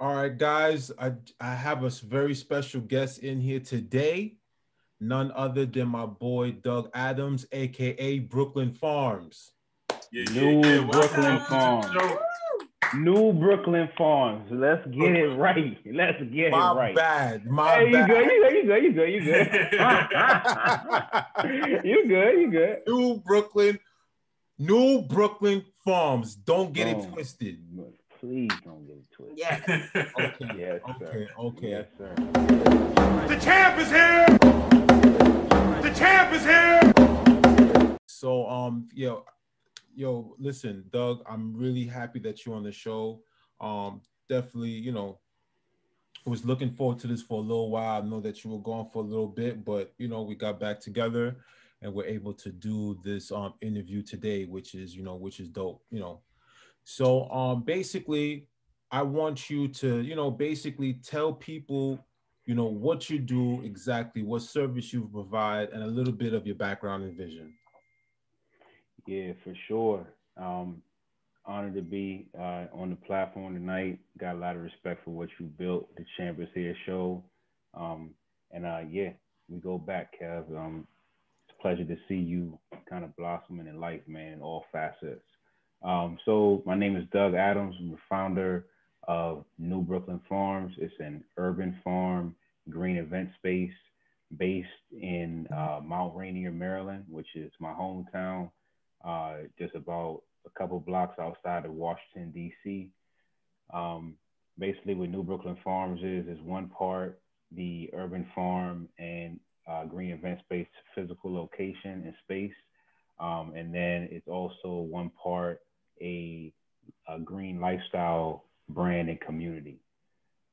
All right, guys, I, I have a very special guest in here today. None other than my boy Doug Adams, aka Brooklyn Farms. Yeah, New yeah, yeah. Brooklyn Welcome to the Farms. New Brooklyn Farms. Let's get it right. Let's get My it right. bad. My Hey, you bad. good? You good? You good? You good? You good? you good? You good? New Brooklyn, New Brooklyn Farms. Don't get it Boom. twisted. Please don't get it twisted. Yes. Okay. Yes, Okay. sir. Okay. Yes, sir. The champ is here. The champ is here. So um yo yo listen Doug I'm really happy that you're on the show um definitely you know was looking forward to this for a little while I know that you were gone for a little bit but you know we got back together and we're able to do this um interview today which is you know which is dope you know so um basically I want you to you know basically tell people you know what you do exactly what service you provide and a little bit of your background and vision Yeah, for sure. Um, honored to be uh, on the platform tonight. Got a lot of respect for what you built, the Champ Is Here show. Um, and uh, yeah, we go back, Kev. Um, it's a pleasure to see you kind of blossoming in life, man, in all facets. Um, so my name is Doug Adams. I'm the founder of New Brooklyn Farms. It's an urban farm green event space based in uh, Mount Rainier, Maryland, which is my hometown uh, just about a couple blocks outside of Washington, D.C. Um, basically, what New Brooklyn Farms is, is one part the urban farm and uh, green event space physical location and space. Um, and then it's also one part a, a green lifestyle brand and community.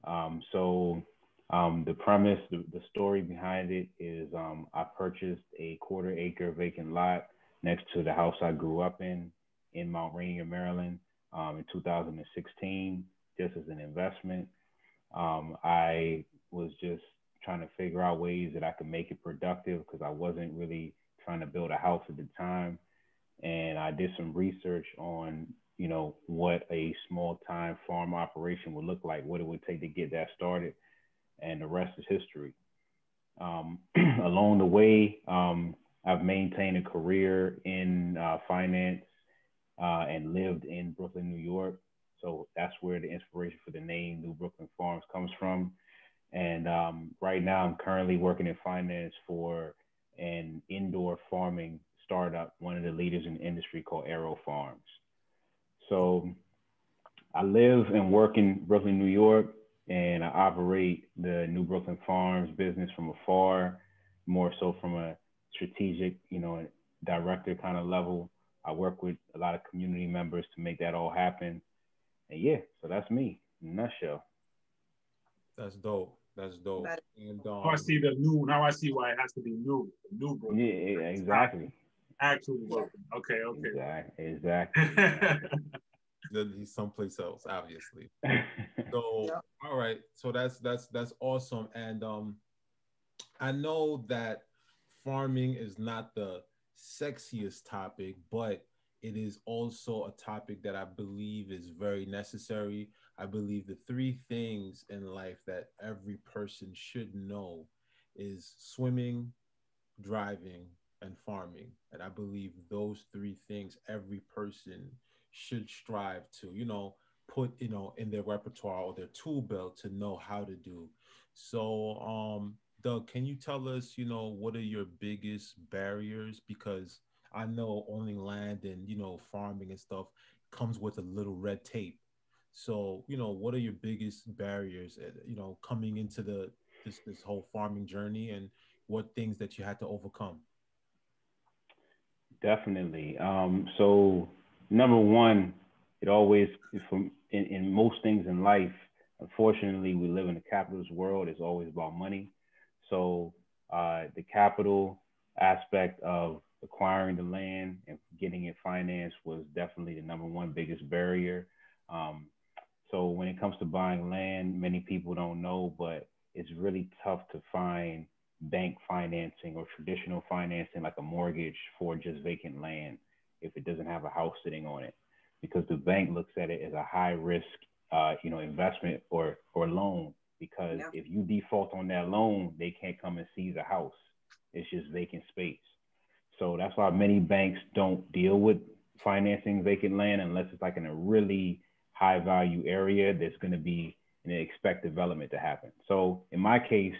Um, so um, the premise, the, the story behind it is um, I purchased a quarter acre vacant lot next to the house I grew up in in Mount Rainier, Maryland, um, in 2016, just as an investment. Um, I was just trying to figure out ways that I could make it productive because I wasn't really trying to build a house at the time. And I did some research on, you know, what a small time farm operation would look like, what it would take to get that started. And the rest is history. Um, along the way, um, I've maintained a career in uh, finance uh, and lived in Brooklyn, New York. So that's where the inspiration for the name New Brooklyn Farms comes from. And um, right now, I'm currently working in finance for an indoor farming startup, one of the leaders in the industry called AeroFarms. So I live and work in Brooklyn, New York, and I operate the New Brooklyn Farms business from afar, more so from a strategic, you know, director kind of level. I work with a lot of community members to make that all happen. And yeah, so that's me in a nutshell. That's dope. That's dope. And Now um, I see the new. Now I see why it has to be new. New bro. Yeah, yeah, exactly. Actual Brooklyn. Okay, okay. Exactly. Exactly. then he's someplace else, obviously. So Yeah. all right. So that's that's that's awesome. And um I know that farming is not the sexiest topic, but it is also a topic that I believe is very necessary. I believe the three things in life that every person should know is swimming, driving, and farming. And I believe those three things every person should strive to, you know, put, you know, in their repertoire or their tool belt to know how to do. So, um, Doug, can you tell us, you know, what are your biggest barriers? Because I know owning land and, you know, farming and stuff comes with a little red tape. So, you know, what are your biggest barriers, uh, you know, coming into the this this whole farming journey and what things that you had to overcome? Definitely. Um, so number one, it always from in, in most things in life, unfortunately, we live in a capitalist world. It's always about money. So uh, the capital aspect of acquiring the land and getting it financed was definitely the number one biggest barrier. Um, so when it comes to buying land, many people don't know, but it's really tough to find bank financing or traditional financing like a mortgage for just vacant land if it doesn't have a house sitting on it because the bank looks at it as a high risk uh, you know, investment or or loan because Yeah. if you default on that loan, they can't come and seize a house. It's just vacant space. So that's why many banks don't deal with financing vacant land unless it's like in a really high value area that's going to be and they expect development to happen. So in my case,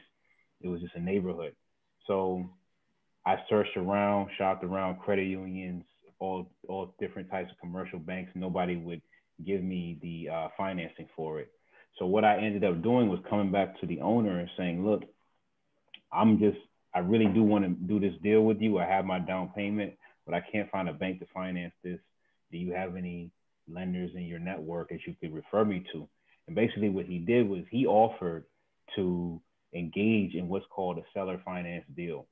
it was just a neighborhood. So I searched around, shopped around credit unions, all all different types of commercial banks. Nobody would give me the uh, financing for it. So what I ended up doing was coming back to the owner and saying, "Look, I'm just I really do want to do this deal with you. I have my down payment, but I can't find a bank to finance this. Do you have any lenders in your network that you could refer me to?" And basically, what he did was he offered to engage in what's called a seller finance deal,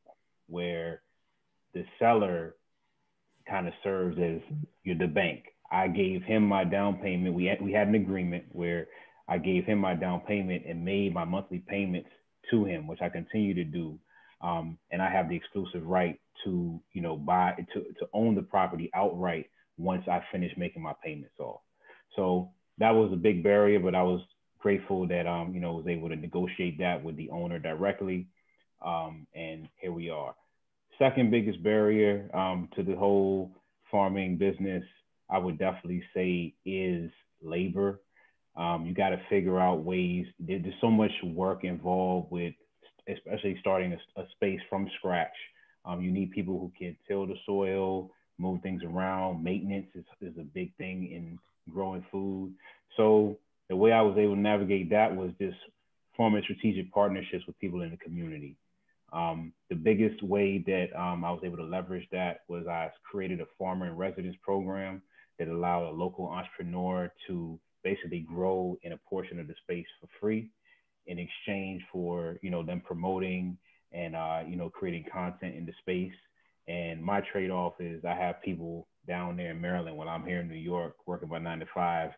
where the seller kind of serves as you're the bank. I gave him my down payment. We had, we had an agreement where I gave him my down payment and made my monthly payments to him, which I continue to do. Um, and I have the exclusive right to, you know, buy to, to own the property outright once I finish making my payments off. So that was a big barrier, but I was grateful that um, you know, was able to negotiate that with the owner directly. Um, and here we are. Second biggest barrier um, to the whole farming business, I would definitely say, is labor. Um, you got to figure out ways. There, there's so much work involved with, especially starting a, a space from scratch. Um, you need people who can till the soil, move things around. Maintenance is, is a big thing in growing food. So the way I was able to navigate that was just forming strategic partnerships with people in the community. Um, the biggest way that um, I was able to leverage that was I created a farmer in residence program that allowed a local entrepreneur to basically grow in a portion of the space for free in exchange for you know them promoting and uh, you know creating content in the space. And my trade-off is I have people down there in Maryland when I'm here in New York working by nine to five,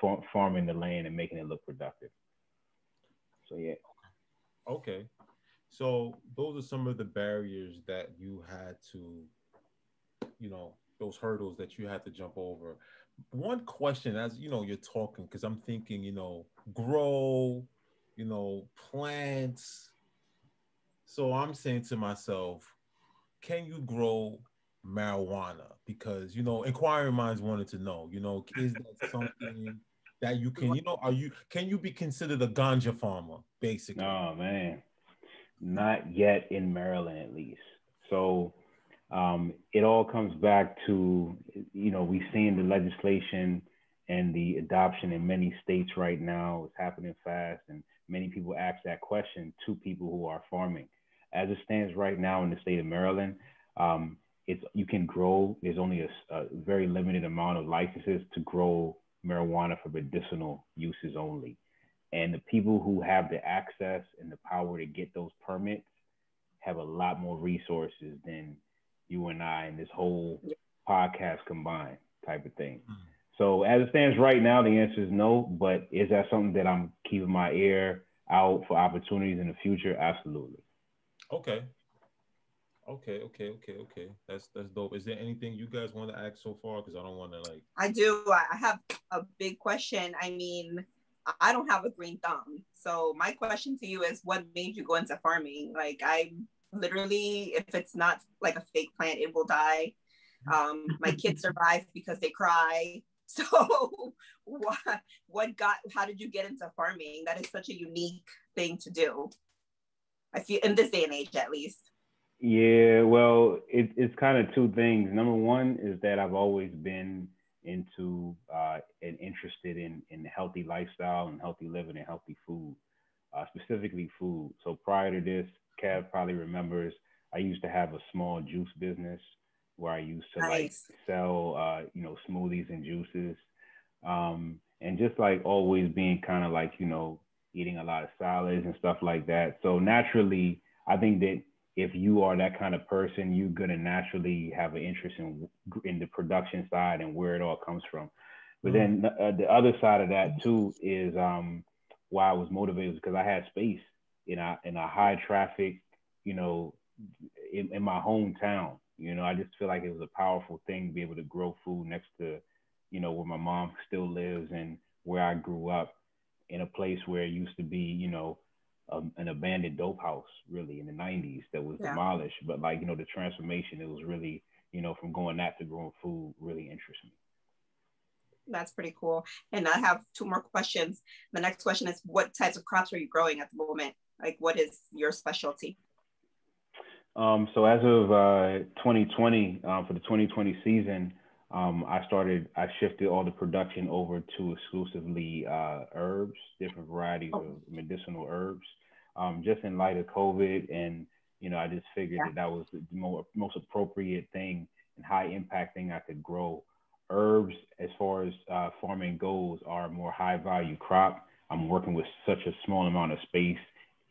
far- farming the land and making it look productive. So yeah. Okay. So those are some of the barriers that you had to, you know, those hurdles that you had to jump over. One question, as you know, you're talking, because I'm thinking, you know, grow, you know, plants. So I'm saying to myself, can you grow marijuana? Because you know, inquiring minds wanted to know, you know, is that something that you can, you know, are you can you be considered a ganja farmer, basically? Oh man, not yet in Maryland at least. So um, it all comes back to you know we've seen the legislation and the adoption in many states right now it's happening fast, and many people ask that question to people who are farming. As it stands right now in the state of Maryland, um, it's you can grow. There's only a, a very limited amount of licenses to grow marijuana for medicinal uses only. And the people who have the access and the power to get those permits have a lot more resources than you and I and this whole podcast combined type of thing. Mm. So as it stands right now, the answer is no. But is that something that I'm keeping my ear out for opportunities in the future? Absolutely. Okay. Okay, okay, okay, okay. That's that's dope. Is there anything you guys want to ask so far? Because I don't want to like. I do. I have a big question. I mean, I don't have a green thumb. So my question to you is what made you go into farming? Like I literally, if it's not like a fake plant, it will die. Um, my kids survive because they cry. So what what got how did you get into farming? That is such a unique thing to do. I feel in this day and age at least. Yeah, well, it, it's kind of two things. Number one is that I've always been into uh, and interested in in healthy lifestyle and healthy living and healthy food, uh, specifically food. So prior to this, Kev probably remembers I used to have a small juice business where I used to like sell, uh, you know, smoothies and juices, um, and just like always being kind of like you know eating a lot of salads and stuff like that. So naturally, I think that if you are that kind of person, you're gonna naturally have an interest in in the production side and where it all comes from. But then uh, the other side of that too is um, why I was motivated because I had space in a in a high traffic, you know, in, in my hometown. You know, I just feel like it was a powerful thing to be able to grow food next to, you know, where my mom still lives and where I grew up in a place where it used to be, you know, um, an abandoned dope house really in the 90s that was yeah. demolished. But like, you know, the transformation, it was really, you know, from going that to growing food really interests me. That's pretty cool. And I have two more questions. The next question is what types of crops are you growing at the moment? Like, what is your specialty? Um, so as of uh, 2020, um, for the 2020 season, um, I started, I shifted all the production over to exclusively uh, herbs, different varieties oh. of medicinal herbs, um, just in light of COVID. And, you know, I just figured yeah. that that was the more, most appropriate thing and high impact thing I could grow. Herbs, as far as uh, farming goes, are more high value crop. I'm working with such a small amount of space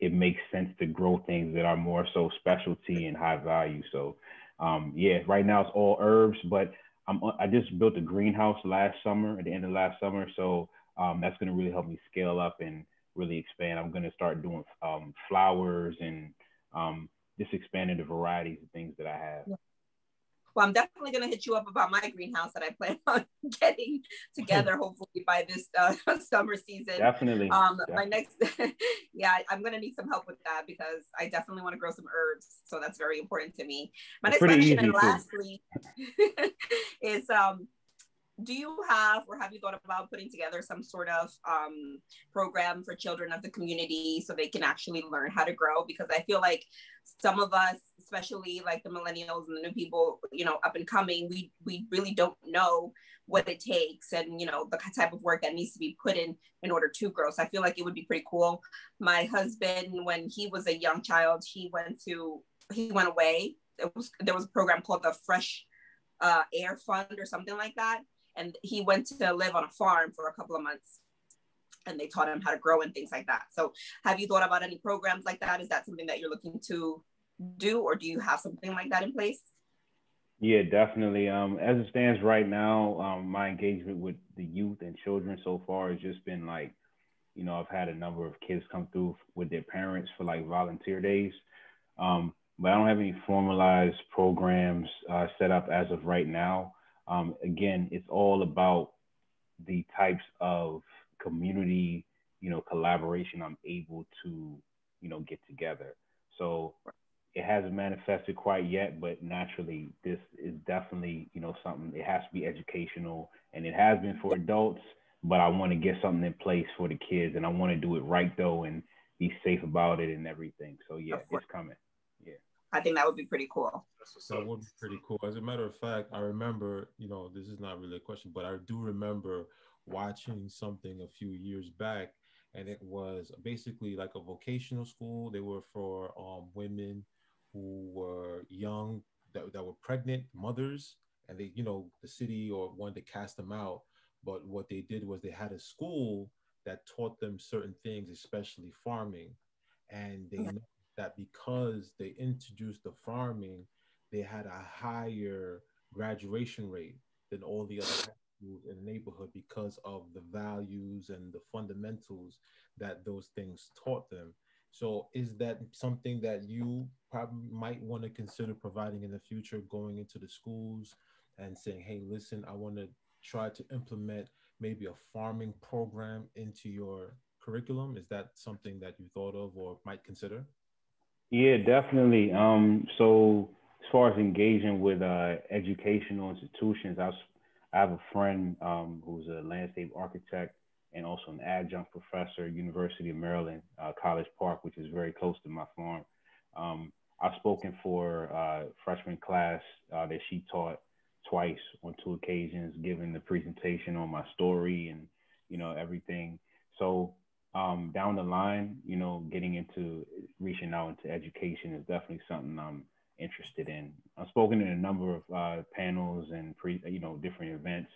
it makes sense to grow things that are more so specialty and high value. So, um, yeah, right now it's all herbs, but I'm, I just built a greenhouse last summer at the end of last summer. So um, that's going to really help me scale up and really expand. I'm going to start doing um, flowers and um, just expanding the varieties of things that I have well, I'm definitely going to hit you up about my greenhouse that I plan on getting together, hopefully by this uh, summer season. Definitely. Um, definitely. my next, yeah, I'm going to need some help with that because I definitely want to grow some herbs. So that's very important to me. My it's next question, and lastly, is um, do you have or have you thought about putting together some sort of um, program for children of the community so they can actually learn how to grow? Because i feel like some of us especially like the millennials and the new people you know up and coming we we really don't know what it takes and you know the type of work that needs to be put in in order to grow. So i feel like it would be pretty cool. My husband when he was a young child he went to he went away. Was there was a program called the fresh uh, air fund or something like that and he went to live on a farm for a couple of months and they taught him how to grow and things like that. So have you thought about any programs like that? Is that something that you're looking to do or do you have something like that in place? Yeah definitely. Um, as it stands right now um, my engagement with the youth and children so far has just been like you know i've had a number of kids come through with their parents for like volunteer days. Um, but i don't have any formalized programs uh, set up as of right now um, again, it's all about the types of community, you know, collaboration I'm able to, you know, get together. So it hasn't manifested quite yet, but naturally, this is definitely, you know, something. It has to be educational, and it has been for adults. But I want to get something in place for the kids, and I want to do it right though, and be safe about it and everything. So yeah, it's coming. I think that would be pretty cool. That would be pretty cool. As a matter of fact, I remember, you know, this is not really a question, but I do remember watching something a few years back, and it was basically like a vocational school. They were for um, women who were young, that, that were pregnant mothers, and they, you know, the city or wanted to cast them out. But what they did was they had a school that taught them certain things, especially farming, and they that because they introduced the farming, they had a higher graduation rate than all the other schools in the neighborhood because of the values and the fundamentals that those things taught them. So, is that something that you probably might want to consider providing in the future, going into the schools and saying, hey, listen, I want to try to implement maybe a farming program into your curriculum? Is that something that you thought of or might consider? Yeah, definitely. Um, so as far as engaging with uh, educational institutions, I, was, I have a friend um, who's a landscape architect and also an adjunct professor at University of Maryland, uh, College Park, which is very close to my farm. Um, I've spoken for uh, freshman class uh, that she taught twice on two occasions, giving the presentation on my story and you know everything. So um, down the line, you know, getting into reaching out into education is definitely something I'm interested in. I've spoken in a number of uh, panels and pre, you know, different events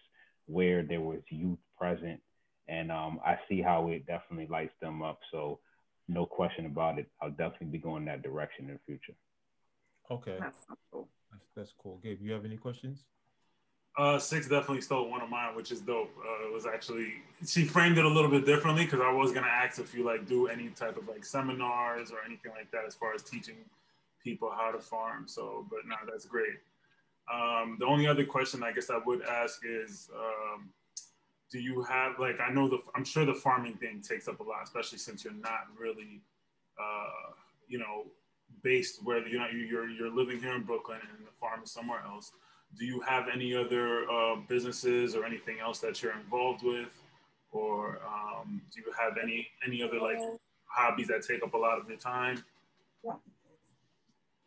where there was youth present, and um, I see how it definitely lights them up. So, no question about it. I'll definitely be going that direction in the future. Okay, that's cool. That's, that's cool. Gabe, you have any questions? Uh, six definitely stole one of mine, which is dope. Uh, it was actually she framed it a little bit differently because I was gonna ask if you like do any type of like seminars or anything like that as far as teaching people how to farm. So, but no, that's great. Um, the only other question I guess I would ask is, um, do you have like I know the I'm sure the farming thing takes up a lot, especially since you're not really, uh, you know, based where you're not you're you're living here in Brooklyn and the farm is somewhere else. Do you have any other uh, businesses or anything else that you're involved with, or um, do you have any any other like hobbies that take up a lot of your time?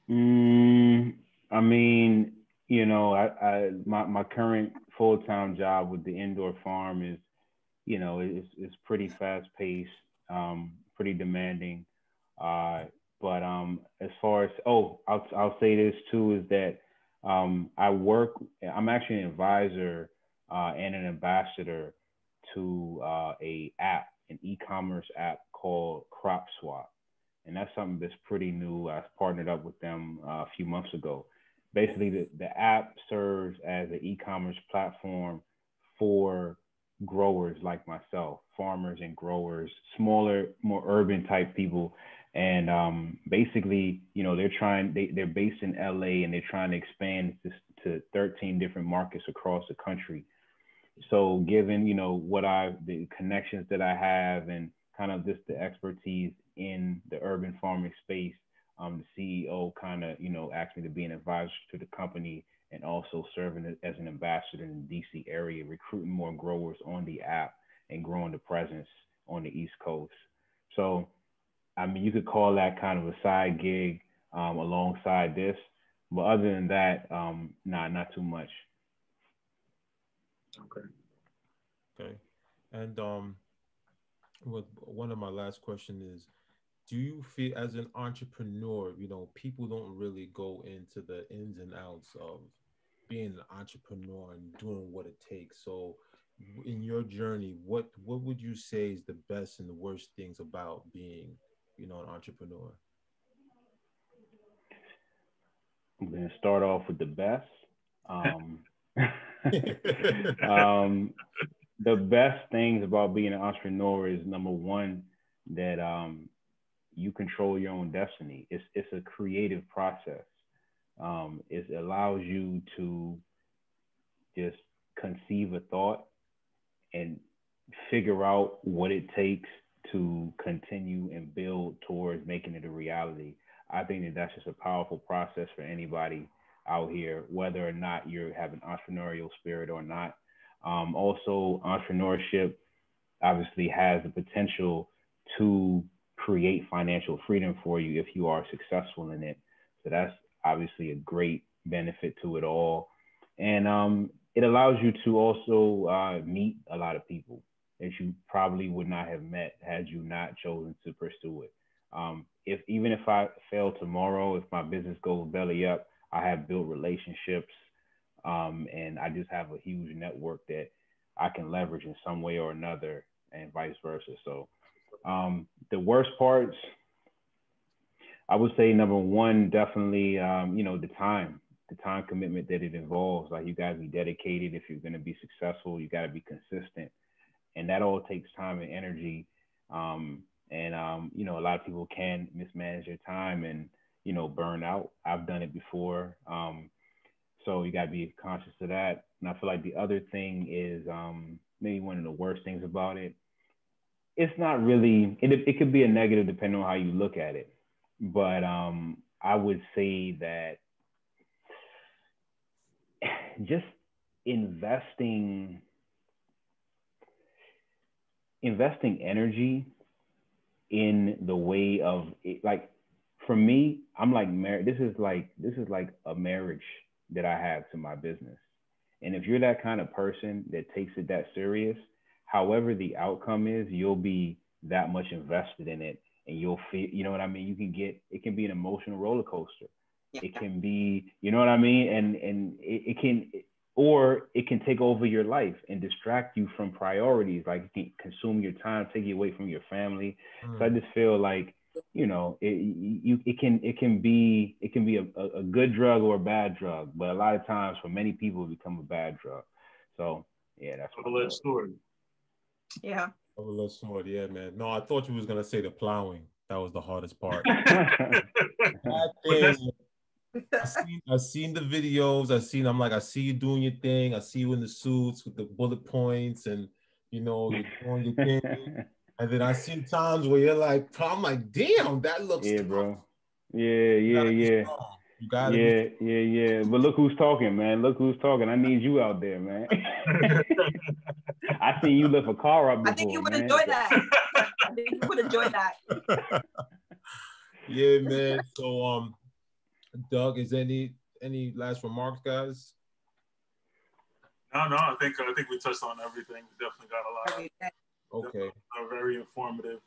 Mm, I mean, you know, I, I my my current full time job with the indoor farm is, you know, it's it's pretty fast paced, um, pretty demanding. Uh, but um, as far as oh, I'll I'll say this too is that um, I work. I'm actually an advisor uh, and an ambassador to uh, a app, an e-commerce app called Crop Swap, and that's something that's pretty new. I partnered up with them uh, a few months ago. Basically, the, the app serves as an e-commerce platform for growers like myself, farmers and growers, smaller, more urban type people. And um, basically, you know, they're trying, they, they're based in LA and they're trying to expand to, to 13 different markets across the country. So given, you know, what I, the connections that I have and kind of just the expertise in the urban farming space, um, the CEO kind of, you know, asked me to be an advisor to the company and also serving as an ambassador in the DC area, recruiting more growers on the app and growing the presence on the East Coast. So, I mean, you could call that kind of a side gig um, alongside this, but other than that, um, nah, not too much. Okay. Okay. And um, what one of my last question is, do you feel as an entrepreneur, you know, people don't really go into the ins and outs of being an entrepreneur and doing what it takes. So in your journey, what what would you say is the best and the worst things about being, you know, an entrepreneur? I'm gonna start off with the best. Um, um, the best things about being an entrepreneur is number one that um, you control your own destiny. It's it's a creative process. Um, it allows you to just conceive a thought and figure out what it takes to continue and build towards making it a reality. I think that that's just a powerful process for anybody out here, whether or not you have an entrepreneurial spirit or not. Um, also, entrepreneurship obviously has the potential to create financial freedom for you if you are successful in it. So that's obviously a great benefit to it all. And um, it allows you to also uh, meet a lot of people that you probably would not have met had you not chosen to pursue it. Um, if even if I fail tomorrow, if my business goes belly up, I have built relationships, um, and I just have a huge network that I can leverage in some way or another, and vice versa. So, um, the worst parts, I would say number one, definitely, um, you know, the time, the time commitment that it involves. Like you got to be dedicated if you're going to be successful. You got to be consistent, and that all takes time and energy. Um, and um, you know, a lot of people can mismanage their time and you know, burn out. I've done it before. Um, so you got to be conscious of that. And I feel like the other thing is um, maybe one of the worst things about it. It's not really, it, it could be a negative depending on how you look at it. But um, I would say that just investing investing energy in the way of like for me, I'm like married. This is like this is like a marriage that I have to my business. And if you're that kind of person that takes it that serious, however the outcome is, you'll be that much invested in it and you'll feel, you know what I mean? You can get, it can be an emotional roller coaster. Yeah. It can be, you know what I mean? And, and it, it can, or it can take over your life and distract you from priorities. Like it can consume your time, take you away from your family. Mm. So I just feel like you know it you it can it can be it can be a, a good drug or a bad drug but a lot of times for many people it become a bad drug so yeah that's a double story yeah double sword yeah man no i thought you was gonna say the plowing that was the hardest part I seen, I seen the videos. I seen. I'm like, I see you doing your thing. I see you in the suits with the bullet points, and You know, you're doing your thing. And then I see times where you're like, I'm like, damn, that looks yeah, tough. bro. Yeah, You yeah, gotta be yeah. You gotta Yeah, yeah, yeah. But look who's talking, man. Look who's talking. I need you out there, man. I seen you lift a car up before. I think you would man. enjoy that. I think you would enjoy that. yeah, man. So um Doug, is any any last remarks, guys? No, no, I think I think we touched on everything. We definitely got a lot. Okay. Very informative.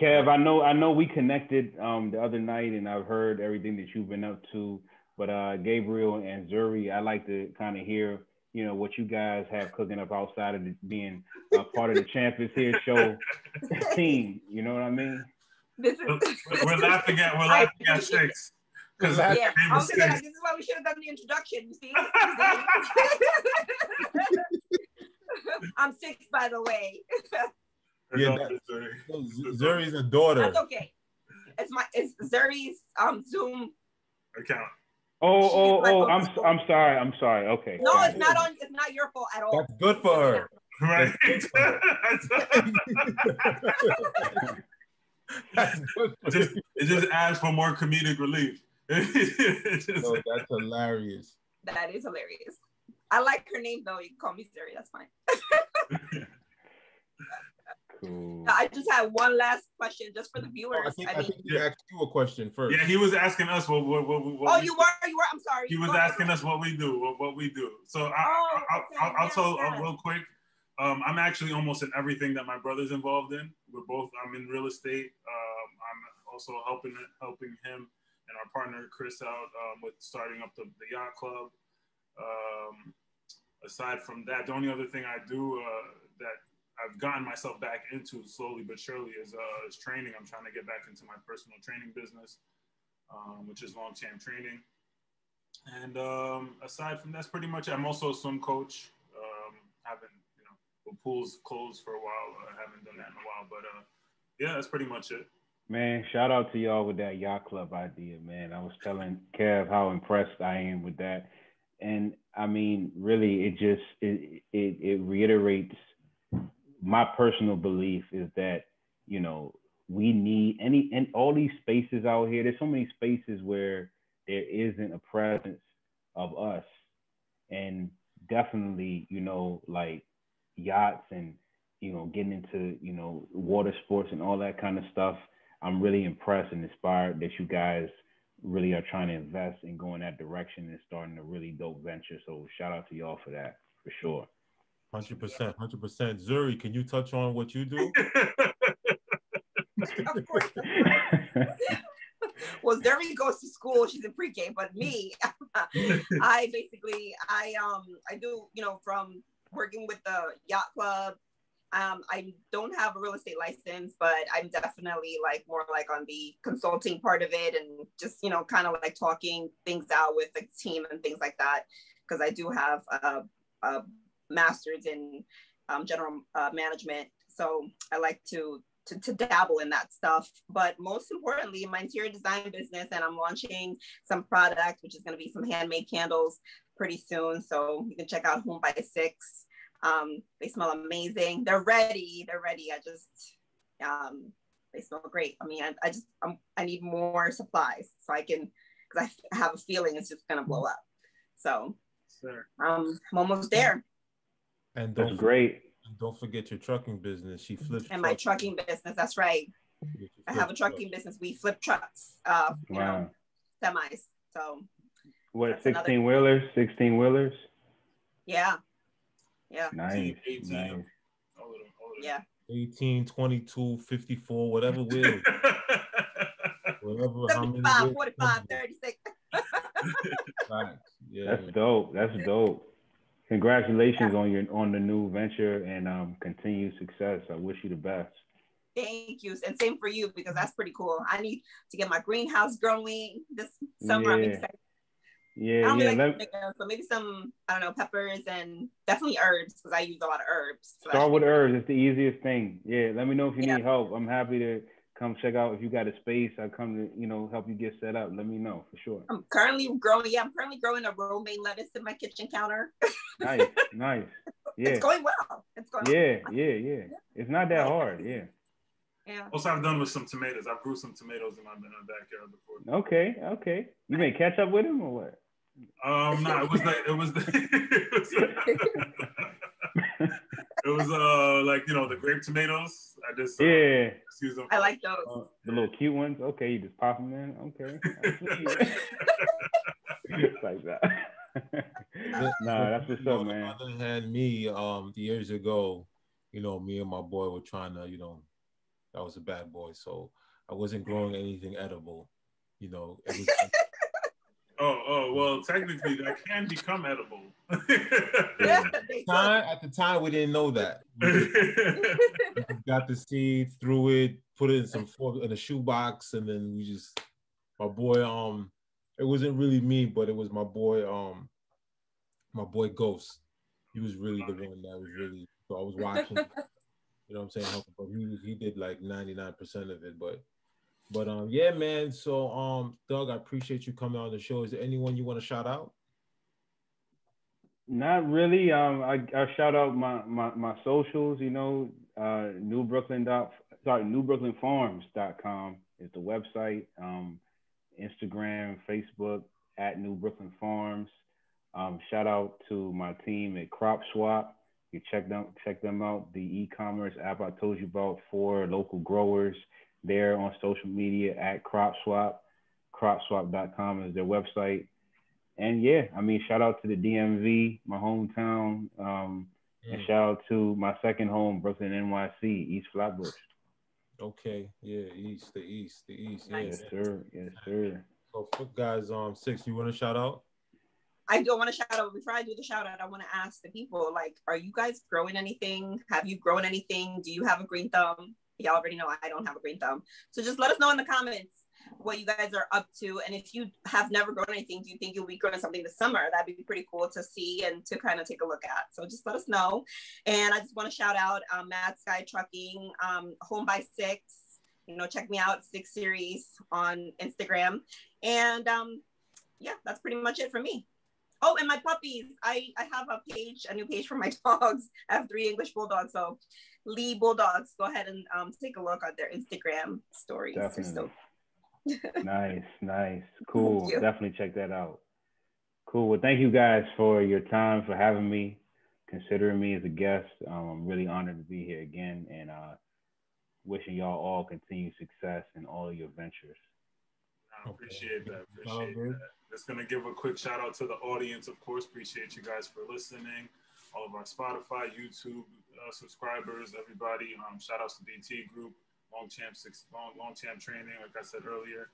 Kev, I know, I know, we connected um the other night, and I've heard everything that you've been up to. But uh, Gabriel and Zuri, I like to kind of hear, you know, what you guys have cooking up outside of the, being uh, part of the Champ Is Here show team. You know what I mean? This We're, is we're laughing at we're I laughing at six because We're yeah. I was gonna say, six. this is why we should have done the introduction. You see, I'm six, by the way. Yeah, that- Zuri's a daughter. That's okay. It's my it's Zuri's um Zoom. account. Oh, oh, oh! I'm, school. I'm sorry. I'm sorry. Okay. No, got it's not on. It's not your fault at all. That's good for her. Right. That's good it for just it just adds for more comedic relief. It No, that's hilarious. That is hilarious. I like her name though. You can call me Zuri. That's fine. Cool. I just had one last question just for the Oh, I viewers. think I I mean, think he asked you a question first. yeah, he was asking us what what what, what oh, we- you were, you were. I'm sorry. he was Go ahead. asking us what we do, what, what we do. So I, Oh, I, okay, I, I'll yes, tell uh, real quick. Um, I'm actually almost in everything that my brother's involved in. We're both. I'm in real estate. Um, I'm also helping helping him and our partner Chris out um, with starting up the, the yacht club. Um, aside from that, the only other thing I do uh, that I've gotten myself back into slowly but surely is uh, is training. I'm trying to get back into my personal training business, um, which is long term training. And um, aside from that's pretty much. I'm also a swim coach. Um, haven't you know the pool's closed for a while. I haven't done that in a while, but uh, yeah, that's pretty much it. Man, shout out to y'all with that yacht club idea, man. I was telling Kev how impressed I am with that, and I mean, really, it just it it, it reiterates my personal belief is that you know we need any and all these spaces out here. There's so many spaces where there isn't a presence of us, and definitely, you know, like yachts and you know getting into you know water sports and all that kind of stuff. I'm really impressed and inspired that you guys really are trying to invest and go in that direction and starting a really dope venture. So shout out to y'all for that for sure. Hundred percent, hundred percent. Zuri, can you touch on what you do? of course. Well, Zuri goes to school. She's in pre-K, but me, I basically I um I do you know from working with the yacht club. Um, I don't have a real estate license, but I'm definitely like more like on the consulting part of it and just you know kind of like talking things out with the team and things like that because I do have a, a master's in um, general uh, management, so I like to to, to dabble in that stuff. But most importantly, my interior design business, and I'm launching some product, which is going to be some handmade candles pretty soon. So you can check out Home by Six. Um, they smell amazing. They're ready. They're ready. I just, um, they smell great. I mean, I, I just, I'm, I need more supplies so I can, because I have a feeling it's just going to blow up. So Sure. um, I'm almost there. And That's don't greut. don't forget your trucking business. She flips. And my trucking business. That's right. I have a trucking trucks. business. We flip trucks, uh, you know, Wow. semis. So What, That's another- 16 wheelers? 16 wheelers? yeah, yeah, Nice. 18. nice. All of them, all of them. yeah. 18, 22, 54, whatever wheel. whatever. How many 75, wheels- 45, 36. Yeah. That's dope. That's dope. Congratulations on your on the new venture and um, continued success. I wish you the best. Thank you. And same for you because that's pretty cool. I need to get my greenhouse growing this summer. I'm excited. I Yeah, don't yeah. really Let, like tomatoes, so maybe some, I don't know, peppers and definitely herbs because I use a lot of herbs. So start with herbs. It's the easiest thing. Yeah. Let me know if you Yeah. need help. I'm happy to come check out if you got a space. I come to you know help you get set up. Let me know for sure. I'm currently growing, yeah, I'm currently growing a romaine lettuce in my kitchen counter. Nice, nice. Yeah. It's going well. It's going. Yeah, yeah, yeah. It's not that hard. Yeah. Yeah. Also, I've done with some tomatoes. I've grew some tomatoes in my, in my backyard before. Okay, okay. You made ketchup with him or what? Um, no, it was like it was. The, it was, it was uh like you know the grape tomatoes. I just uh, Yeah. just use them. I like those. Uh, the little cute ones. Okay, you just pop them in. Okay. like that. nah, that's what's up, on man. the other hand, me, um, years ago, you know, me and my boy were trying to, you know, I was a bad boy, so I wasn't growing anything edible. You know, it was Oh, oh, well, technically that can become edible. Yeah, they time, at the time we didn't know that. We got the seed, threw it, put it in some in a shoebox, and then we just my boy. Um, it wasn't really me, but it was my boy. Um, my boy Ghost. He was really the one that was really. So I was watching. you know what I'm saying? But he he did like 99 percent of it. But but um yeah, man. So um Doug, I appreciate you coming on the show. Is there anyone you want to shout out? Not really. Um, I, I shout out my, my, my socials, you know, uh, New Brooklyn dot, sorry, newbrooklynfarms.com is the website. Um, Instagram, Facebook at New Brooklyn Farms. Um, shout out to my team at Crop Swap. You check them check them out. The e-commerce app I told you about for local growers. They're on social media at Crop Swap. Cropswap.com is their website. And yeah, I mean, shout out to the DMV, my hometown, um, and Mm. shout out to my second home, Brooklyn, NYC, East Flatbush. Okay, yeah, east, the east, the east, yeah. Yes, sir. Yes, sir. So for guys, um, six, you want to shout out? I don't want to shout out before I do the shout out. I want to ask the people like, are you guys growing anything? Have you grown anything? Do you have a green thumb? Y'all already know I don't have a green thumb. So just let us know in the comments what you guys are up to. And if you have never grown anything, do you think you'll be growing something this summer? That'd be pretty cool to see and to kind of take a look at. So just let us know. And I just want to shout out um, Mad Sky Trucking, um, Home by Six. You know, check me out, Six Series on Instagram. And um, yeah, that's pretty much it for me. Oh, and my puppies. I, I have a page, a new page for my dogs. I have three English bulldogs. So Lee Bulldogs, go ahead and um, take a look at their Instagram stories. Definitely. nice, nice. Cool. Definitely check that out. Cool. Well, thank you guys for your time, for having me, considering me as a guest. Um, I'm really honored to be here again and uh, wishing y'all all continued success in all your ventures. I appreciate that. Appreciate that. Just gonna give a quick shout out to the audience, of course. Appreciate you guys for listening. All of our Spotify, YouTube uh, subscribers, everybody. Um, shout outs to BT Group, Long Champ Six, Long, Long Champ Training. Like I said earlier.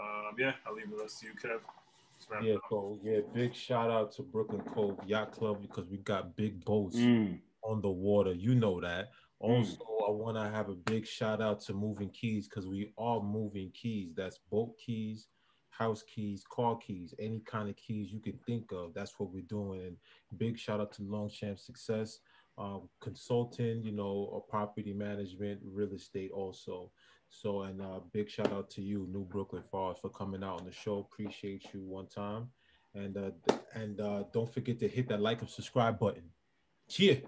Um, yeah, I'll leave the rest to you, Kev. Let's wrap it Yeah, up. cool. Yeah, big shout out to Brooklyn Cove Yacht Club because we got big boats Mm, on the water. You know that. Also, I want to have a big shout out to Moving Keys because we are moving keys. That's boat keys, house keys, car keys, any kind of keys you can think of. That's what we're doing. And big shout out to Longchamp Success, um, consulting, you know, property management, real estate also. So, and uh, big shout out to you, New Brooklyn Farms, for coming out on the show. Appreciate you one time. And uh, and uh, don't forget to hit that like and subscribe button. Cheer.